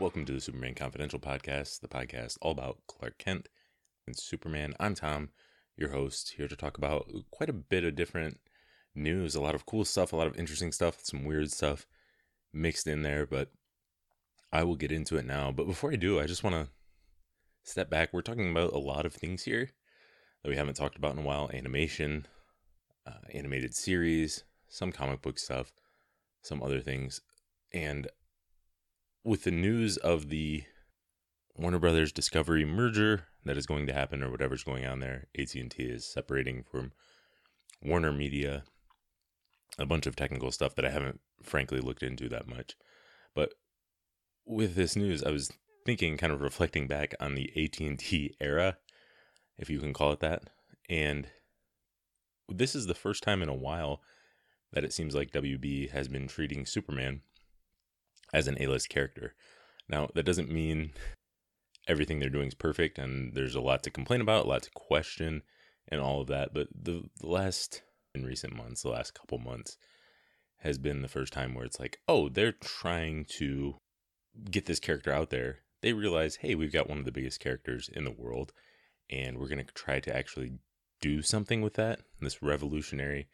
Welcome to the Superman Confidential podcast, the podcast all about Clark Kent and Superman. I'm Tom, your host, here to talk about quite a bit of different news, a lot of cool stuff, a lot of interesting stuff, some weird stuff mixed in there, but I will get into it now. But before I do, I just want to step back. We're talking about a lot of things here that we haven't talked about in a while animation, uh, animated series, some comic book stuff, some other things. And with the news of the Warner Brothers Discovery merger that is going to happen or whatever's going on there, AT&T is separating from Warner Media. A bunch of technical stuff that I haven't frankly looked into that much. But with this news, I was thinking kind of reflecting back on the AT&T era, if you can call it that. And this is the first time in a while that it seems like WB has been treating Superman as an A-list character. Now, that doesn't mean everything they're doing is perfect and there's a lot to complain about, a lot to question and all of that, but the, the last in recent months, the last couple months has been the first time where it's like, "Oh, they're trying to get this character out there." They realize, "Hey, we've got one of the biggest characters in the world and we're going to try to actually do something with that." This revolutionary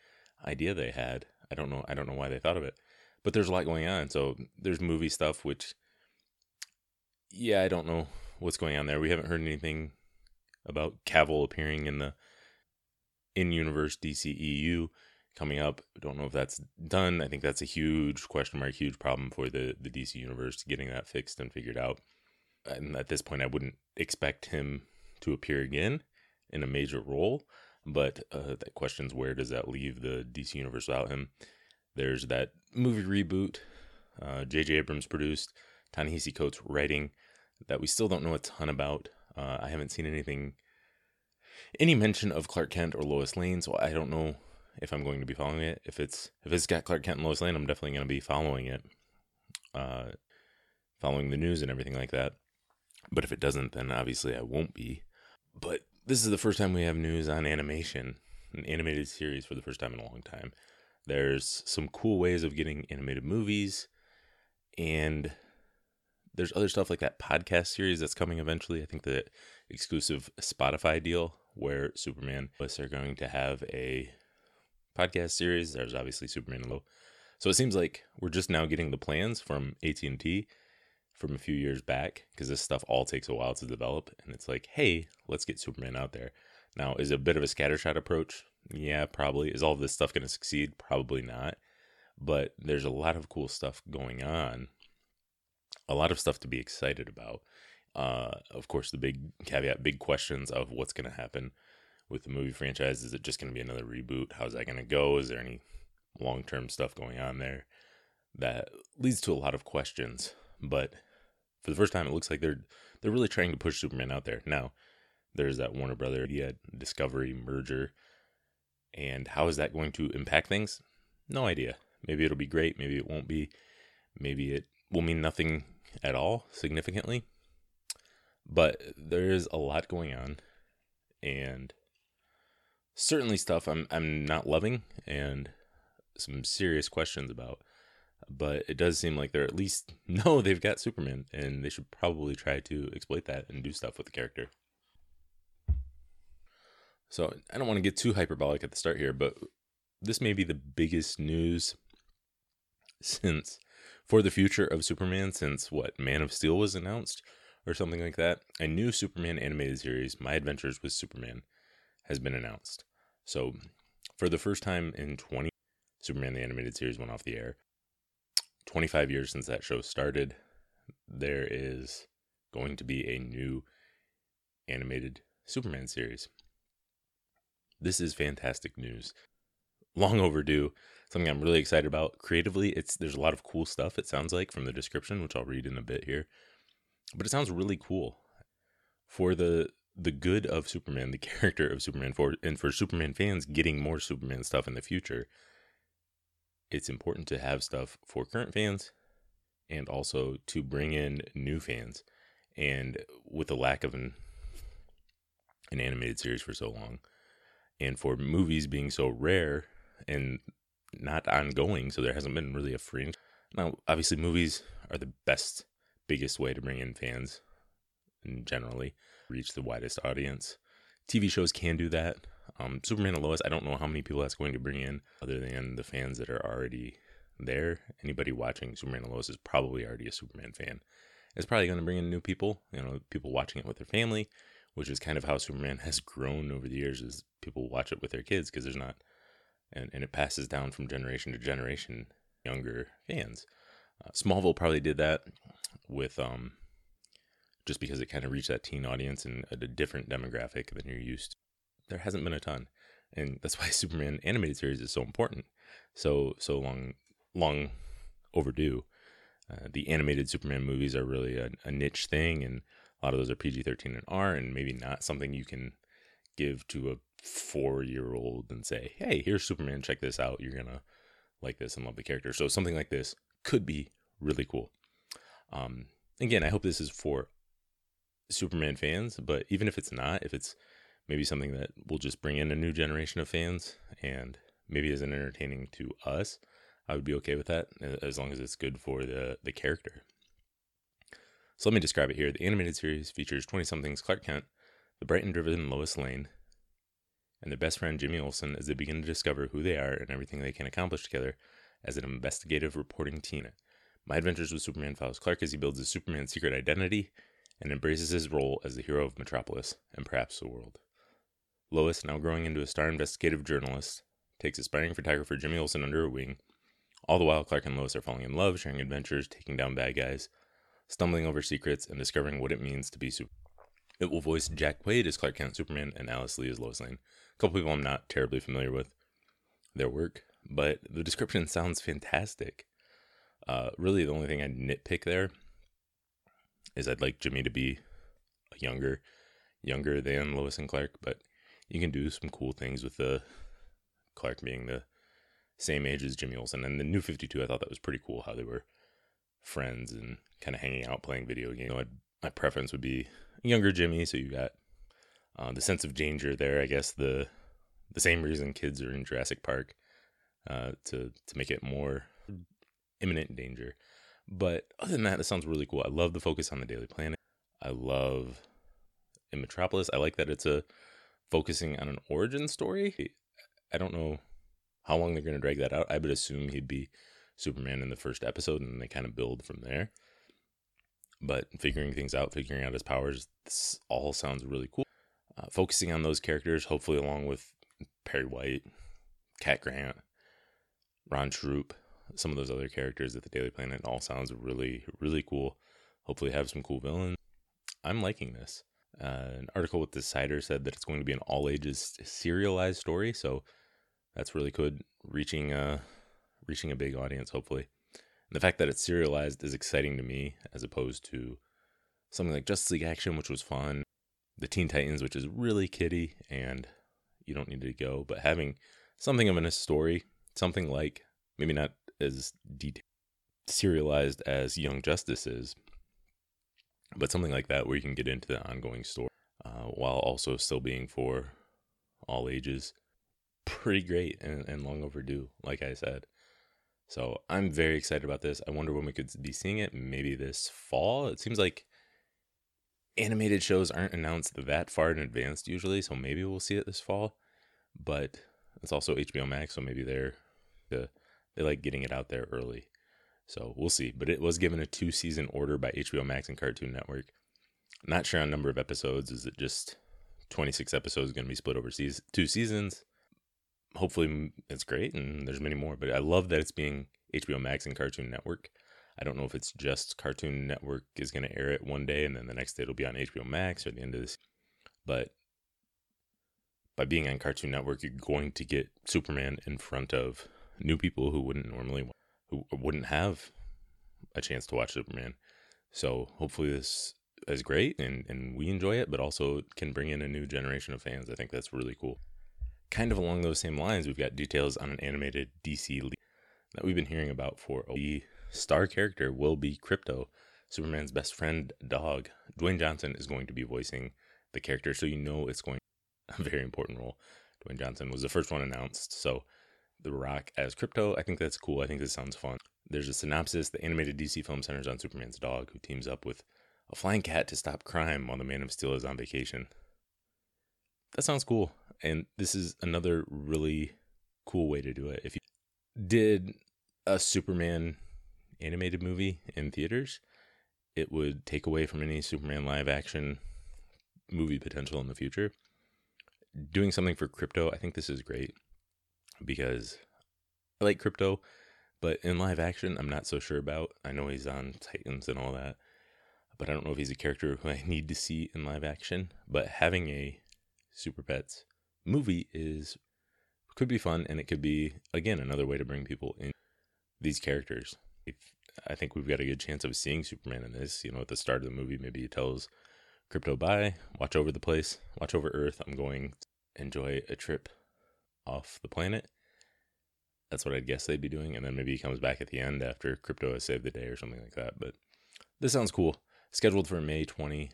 idea they had. I don't know I don't know why they thought of it but there's a lot going on. So there's movie stuff, which, yeah, I don't know what's going on there. We haven't heard anything about Cavill appearing in the in universe DCEU coming up. Don't know if that's done. I think that's a huge question mark, huge problem for the the DC universe getting that fixed and figured out. And at this point, I wouldn't expect him to appear again in a major role. But uh, that question's where does that leave the DC universe without him? There's that movie reboot uh J.J. Uh, Abrams produced, Ta-Nehisi Coates writing that we still don't know a ton about. Uh, I haven't seen anything, any mention of Clark Kent or Lois Lane, so I don't know if I'm going to be following it. If it's if it's got Clark Kent and Lois Lane, I'm definitely going to be following it, uh, following the news and everything like that. But if it doesn't, then obviously I won't be. But this is the first time we have news on animation, an animated series for the first time in a long time. There's some cool ways of getting animated movies, and there's other stuff like that podcast series that's coming eventually. I think the exclusive Spotify deal where Superman plus are going to have a podcast series. There's obviously Superman Low. So it seems like we're just now getting the plans from AT&T from a few years back because this stuff all takes a while to develop and it's like, "Hey, let's get Superman out there." Now, is a bit of a scattershot approach? Yeah, probably. Is all of this stuff going to succeed? Probably not. But there's a lot of cool stuff going on, a lot of stuff to be excited about. Uh, of course, the big caveat, big questions of what's going to happen with the movie franchise. Is it just going to be another reboot? How's that going to go? Is there any long term stuff going on there that leads to a lot of questions? But for the first time, it looks like they're they're really trying to push Superman out there. Now, there's that Warner Brother yet Discovery merger. And how is that going to impact things? No idea. Maybe it'll be great. Maybe it won't be. Maybe it will mean nothing at all significantly. But there is a lot going on. And certainly stuff I'm I'm not loving and some serious questions about. But it does seem like they're at least know they've got Superman and they should probably try to exploit that and do stuff with the character. So I don't want to get too hyperbolic at the start here, but this may be the biggest news since for the future of Superman since what Man of Steel was announced or something like that. A new Superman animated series, My Adventures with Superman, has been announced. So for the first time in 20 Superman the animated series went off the air. 25 years since that show started, there is going to be a new animated Superman series. This is fantastic news. Long overdue. Something I'm really excited about. Creatively, it's there's a lot of cool stuff it sounds like from the description, which I'll read in a bit here. But it sounds really cool. For the the good of Superman, the character of Superman for and for Superman fans getting more Superman stuff in the future, it's important to have stuff for current fans and also to bring in new fans. And with the lack of an an animated series for so long, and for movies being so rare and not ongoing, so there hasn't been really a fringe. Now, obviously, movies are the best biggest way to bring in fans and generally reach the widest audience. TV shows can do that. Um, Superman and Lois, I don't know how many people that's going to bring in other than the fans that are already there. Anybody watching Superman and Lois is probably already a Superman fan. It's probably going to bring in new people, you know, people watching it with their family, which is kind of how Superman has grown over the years is people watch it with their kids because there's not and, and it passes down from generation to generation younger fans. Uh, Smallville probably did that with um just because it kind of reached that teen audience and a different demographic than you're used to. There hasn't been a ton. And that's why Superman animated series is so important. So so long long overdue. Uh, the animated Superman movies are really a, a, niche thing, and a lot of those are PG 13 and R, and maybe not something you can give to a four year old and say, hey, here's Superman, check this out. You're going to like this and love the character. So something like this could be really cool. Um, again, I hope this is for Superman fans, but even if it's not, if it's maybe something that will just bring in a new generation of fans and maybe isn't entertaining to us, I would be okay with that as long as it's good for the, the character. So let me describe it here. The animated series features 20 somethings Clark Kent, the Brighton driven Lois Lane, and their best friend Jimmy Olsen as they begin to discover who they are and everything they can accomplish together as an investigative reporting team. My Adventures with Superman follows Clark as he builds his Superman secret identity and embraces his role as the hero of Metropolis and perhaps the world. Lois, now growing into a star investigative journalist, takes aspiring photographer Jimmy Olsen under her wing. All the while, Clark and Lois are falling in love, sharing adventures, taking down bad guys, stumbling over secrets, and discovering what it means to be super. It will voice Jack Quaid as Clark Kent Superman and Alice Lee as Lois Lane. A couple people I'm not terribly familiar with their work, but the description sounds fantastic. Uh, really, the only thing I'd nitpick there is I'd like Jimmy to be younger, younger than Lois and Clark, but you can do some cool things with the Clark being the same age as Jimmy Olsen. And the new 52, I thought that was pretty cool how they were friends and kind of hanging out playing video games. You know, my preference would be younger Jimmy, so you got uh, the sense of danger there. I guess the the same reason kids are in Jurassic Park uh, to to make it more imminent danger. But other than that, it sounds really cool. I love the focus on the Daily Planet. I love in Metropolis. I like that it's a focusing on an origin story. I don't know how long they're going to drag that out. I would assume he'd be Superman in the first episode, and they kind of build from there. But figuring things out, figuring out his powers, this all sounds really cool. Uh, focusing on those characters, hopefully along with Perry White, Cat Grant, Ron Troupe, some of those other characters at the Daily Planet, all sounds really, really cool. Hopefully have some cool villains. I'm liking this. Uh, an article with the Decider said that it's going to be an all ages serialized story, so that's really good, reaching uh, reaching a big audience. Hopefully, and the fact that it's serialized is exciting to me, as opposed to something like Justice League Action, which was fun, the Teen Titans, which is really kiddie, and you don't need to go. But having something of a story, something like maybe not as detailed, serialized as Young Justice is, but something like that where you can get into the ongoing story uh, while also still being for all ages. Pretty great and, and long overdue, like I said. So I'm very excited about this. I wonder when we could be seeing it. Maybe this fall. It seems like animated shows aren't announced that far in advance usually, so maybe we'll see it this fall. But it's also HBO Max, so maybe they're the they like getting it out there early. So we'll see. But it was given a two season order by HBO Max and Cartoon Network. not sure on number of episodes. Is it just 26 episodes going to be split over two seasons? Hopefully it's great and there's many more. But I love that it's being HBO Max and Cartoon Network. I don't know if it's just Cartoon Network is going to air it one day and then the next day it'll be on HBO Max or the end of this. But by being on Cartoon Network, you're going to get Superman in front of new people who wouldn't normally who wouldn't have a chance to watch Superman. So hopefully this is great and, and we enjoy it, but also can bring in a new generation of fans. I think that's really cool. Kind of along those same lines, we've got details on an animated DC that we've been hearing about for the star character will be Krypto, Superman's best friend dog. Dwayne Johnson is going to be voicing the character, so you know it's going a very important role. Dwayne Johnson was the first one announced, so the Rock as Krypto, I think that's cool. I think this sounds fun. There's a synopsis. The animated DC film centers on Superman's dog, who teams up with a flying cat to stop crime while the Man of Steel is on vacation. That sounds cool. And this is another really cool way to do it. If you did a Superman animated movie in theaters, it would take away from any Superman live action movie potential in the future. Doing something for Krypto, I think this is great because I like Krypto, but in live action, I'm not so sure about. I know he's on Titans and all that, but I don't know if he's a character who I need to see in live action. But having a Super Pets movie is could be fun, and it could be again another way to bring people in these characters. If, I think we've got a good chance of seeing Superman in this. You know, at the start of the movie, maybe he tells Krypto bye, watch over the place, watch over Earth. I'm going to enjoy a trip off the planet. That's what I'd guess they'd be doing, and then maybe he comes back at the end after Krypto has saved the day or something like that. But this sounds cool. Scheduled for May 20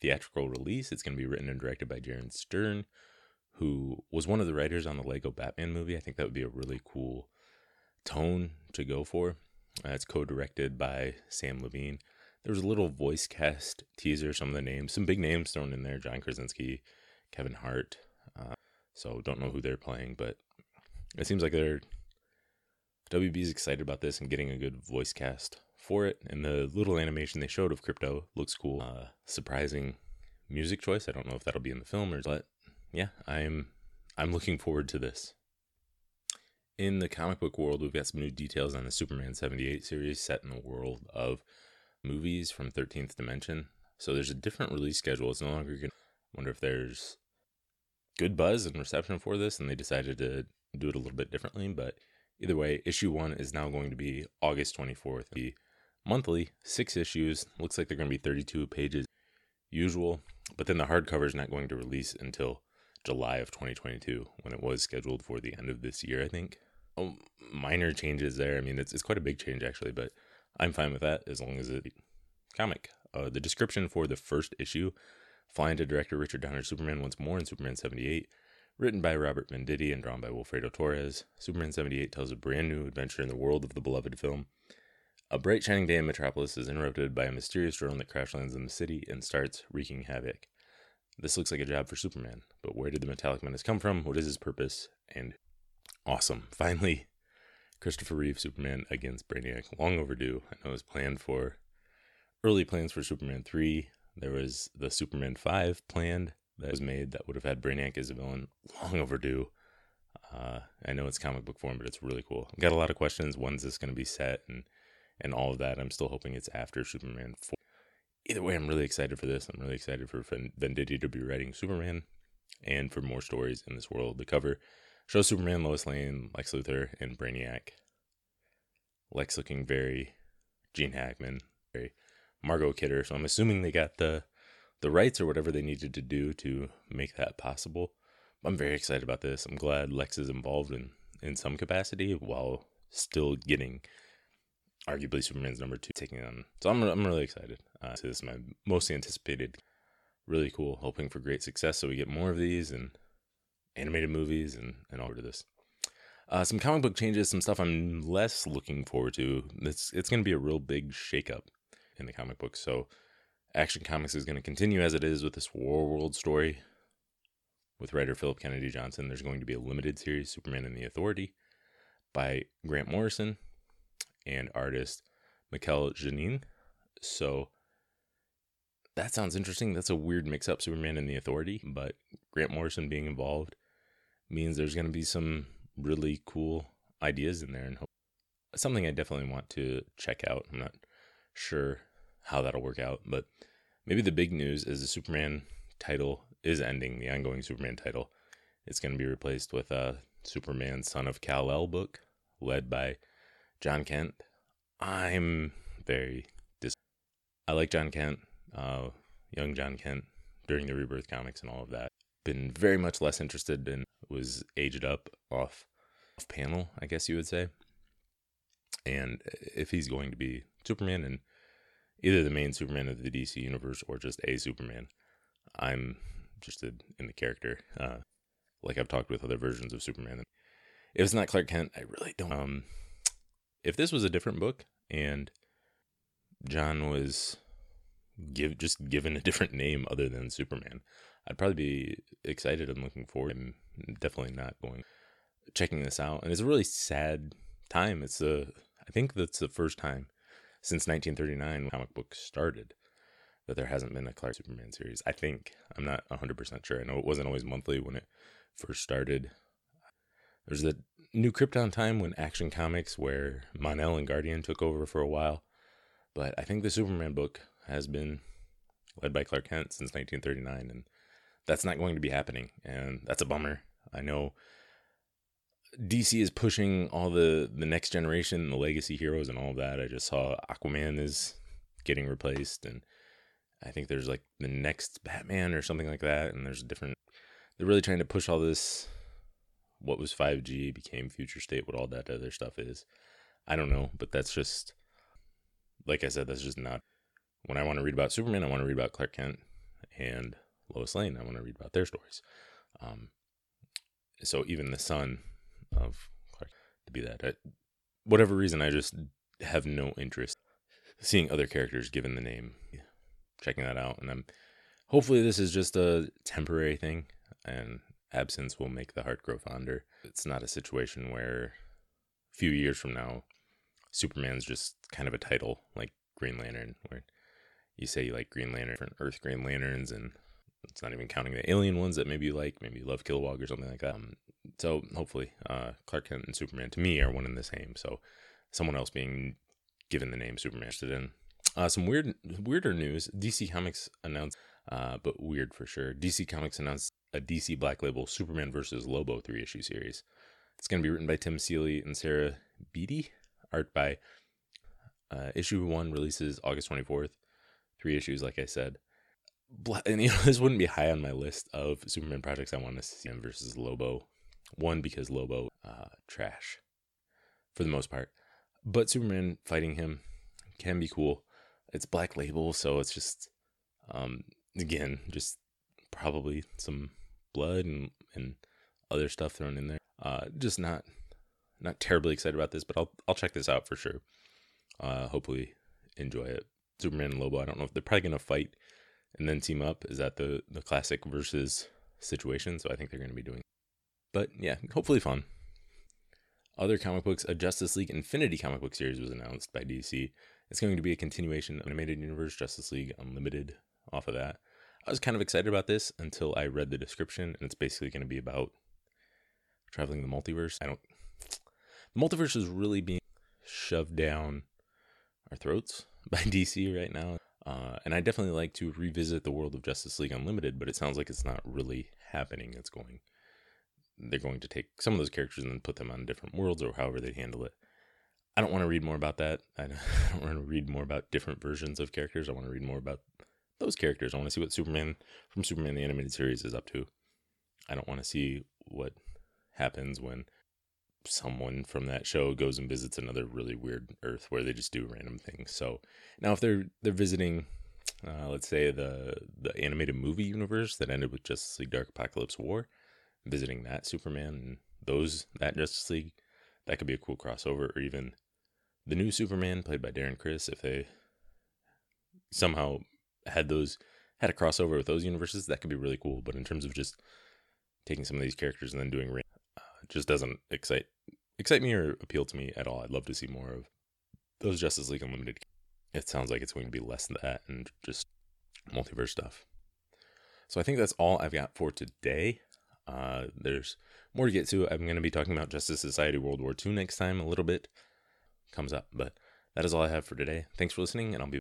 theatrical release. It's going to be written and directed by Jared Stern, who was one of the writers on the Lego Batman movie. I think that would be a really cool tone to go for. Uh, it's co-directed by Sam Levine. There was a little voice cast teaser, some of the names, some big names thrown in there: John Krasinski, Kevin Hart. Uh, so don't know who they're playing, but it seems like they're WB's excited about this and getting a good voice cast for it. And the little animation they showed of Krypto looks cool. Uh, surprising music choice. I don't know if that'll be in the film or, but yeah, I'm I'm looking forward to this. In the comic book world, we've got some new details on the Superman 78 series set in the world of movies from 13th Dimension. So there's a different release schedule. It's no longer going to wonder if there's good buzz and reception for this and they decided to do it a little bit differently. But either way, issue one is now going to be August 24th. Be monthly, six issues. Looks like they're going to be 32 pages usual. But then the hardcover is not going to release until July of 2022 when it was scheduled for the end of this year, I think. Oh, minor changes there. I mean, it's, it's quite a big change actually, but I'm fine with that as long as it comic. Uh, the description for the first issue, flying to director Richard Donner Superman once more in Superman 78, written by Robert Venditti and drawn by Wilfredo Torres. Superman 78 tells a brand new adventure in the world of the beloved film. A bright shining day in Metropolis is interrupted by a mysterious drone that crash lands in the city and starts wreaking havoc. This looks like a job for Superman, but where did the metallic menace come from? What is his purpose? And awesome. Finally, Christopher Reeve Superman against Brainiac. Long overdue. I know it was planned for early plans for Superman 3. There was the Superman 5 planned that was made that would have had Brainiac as a villain. Long overdue. Uh, I know it's comic book form, but it's really cool. Got a lot of questions. When's this going to be set and and all of that? I'm still hoping it's after Superman 4 either way, I'm really excited for this. I'm really excited for Venditti to be writing Superman and for more stories in this world. The cover shows Superman, Lois Lane, Lex Luthor, and Brainiac. Lex looking very Gene Hackman, very Margot Kidder. So I'm assuming they got the the rights or whatever they needed to do to make that possible. I'm very excited about this. I'm glad Lex is involved in in some capacity while still getting arguably Superman's number two taking on. So I'm I'm really excited. Uh, so this is my most anticipated. Really cool. Hoping for great success so we get more of these and animated movies and and all of this. Uh, some comic book changes, some stuff I'm less looking forward to. It's it's going to be a real big shakeup in the comic books. So Action Comics is going to continue as it is with this War World story with writer Philip Kennedy Johnson. There's going to be a limited series, Superman and the Authority, by Grant Morrison and artist Mikel Janín. So that sounds interesting. That's a weird mix up, Superman and the Authority, but Grant Morrison being involved means there's going to be some really cool ideas in there and something I definitely want to check out. I'm not sure how that'll work out, but maybe the big news is the Superman title is ending, the ongoing Superman title. It's going to be replaced with a Superman Son of Kal-El book led by Jon Kent. I'm very dis. I like Jon Kent, uh, young Jon Kent, during the Rebirth comics and all of that. Been very much less interested in was aged up off, off panel, I guess you would say. And if he's going to be Superman and either the main Superman of the DC universe or just a Superman, I'm interested in the character. Uh, like I've talked with other versions of Superman. If it's not Clark Kent, I really don't. Um, if this was a different book and Jon was give just given a different name other than Superman, I'd probably be excited and looking forward. I'm definitely not going checking this out, and it's a really sad time. It's a I think that's the first time since 1939 comic books started that there hasn't been a Clark Superman series. I think I'm not 100% sure. I know it wasn't always monthly when it first started. There's the new Krypton time when Action Comics where Mon-El and Guardian took over for a while. But I think the Superman book has been led by Clark Kent since 1939 and that's not going to be happening and that's a bummer. I know DC is pushing all the the next generation, the legacy heroes, and all of that. I just saw Aquaman is getting replaced, and I think there's like the next Batman or something like that. And there's a different. They're really trying to push all this. What was 5G became future state. What all that other stuff is, I don't know. But that's just, like I said, that's just not. When I want to read about Superman, I want to read about Clark Kent and Lois Lane. I want to read about their stories. Um, so even the son of Clark to be that. I, whatever reason, I just have no interest seeing other characters given the name. Checking that out, and I'm hopefully this is just a temporary thing, and absence will make the heart grow fonder. It's not a situation where a few years from now, Superman's just kind of a title like Green Lantern, where you say you like Green Lantern, Earth Green Lanterns, and it's not even counting the alien ones that maybe you like, maybe you love Kilowog or something like that. Um, so hopefully, uh, Clark Kent and Superman to me are one and the same. So someone else being given the name Superman in. Uh, some weird, weirder news. DC Comics announced, uh, but weird for sure. DC Comics announced a DC Black Label Superman versus Lobo three issue series. It's going to be written by Tim Seeley and Sarah Beattie, Art by uh, issue one releases August twenty fourth. Three issues, like I said. and you know, this wouldn't be high on my list of Superman projects I want to see him versus Lobo one, because Lobo, uh, trash for the most part. But Superman fighting him can be cool. It's black label, so it's just, um, again, just probably some blood and, and other stuff thrown in there. Uh, just not, not terribly excited about this, but I'll, I'll check this out for sure. Uh, hopefully enjoy it. Superman and Lobo, I don't know if they're probably to fight and then team up. Is that the, the classic versus situation? So I think they're to be doing but yeah, hopefully fun. Other comic books, a Justice League Infinity comic book series was announced by DC. It's going to be a continuation of Animated Universe Justice League Unlimited off of that. I was kind of excited about this until I read the description, and it's basically going to be about traveling the multiverse. I don't. The multiverse is really being shoved down our throats by DC right now. Uh, and I definitely like to revisit the world of Justice League Unlimited, but it sounds like it's not really happening. It's going they're going to take some of those characters and then put them on different worlds or however they handle it. I don't want to read more about that. I don't want to read more about different versions of characters. I want to read more about those characters. I want to see what Superman from Superman the animated series is up to. I don't want to see what happens when someone from that show goes and visits another really weird Earth where they just do random things. So now, if they're they're visiting, uh, let's say the the animated movie universe that ended with Justice League Dark Apocalypse War, visiting that Superman and those that Justice League, that could be a cool crossover, or even the new Superman played by Darren Criss, if they somehow had those had a crossover with those universes, that could be really cool. But in terms of just taking some of these characters and then doing uh, just doesn't excite excite me or appeal to me at all. I'd love to see more of those Justice League Unlimited. It sounds like it's going to be less than that and just multiverse stuff. So I think that's all I've got for today. Uh, there's more to get to. I'm going to be talking about Justice Society World War II next time, a little bit comes up, but that is all I have for today. Thanks for listening, and I'll be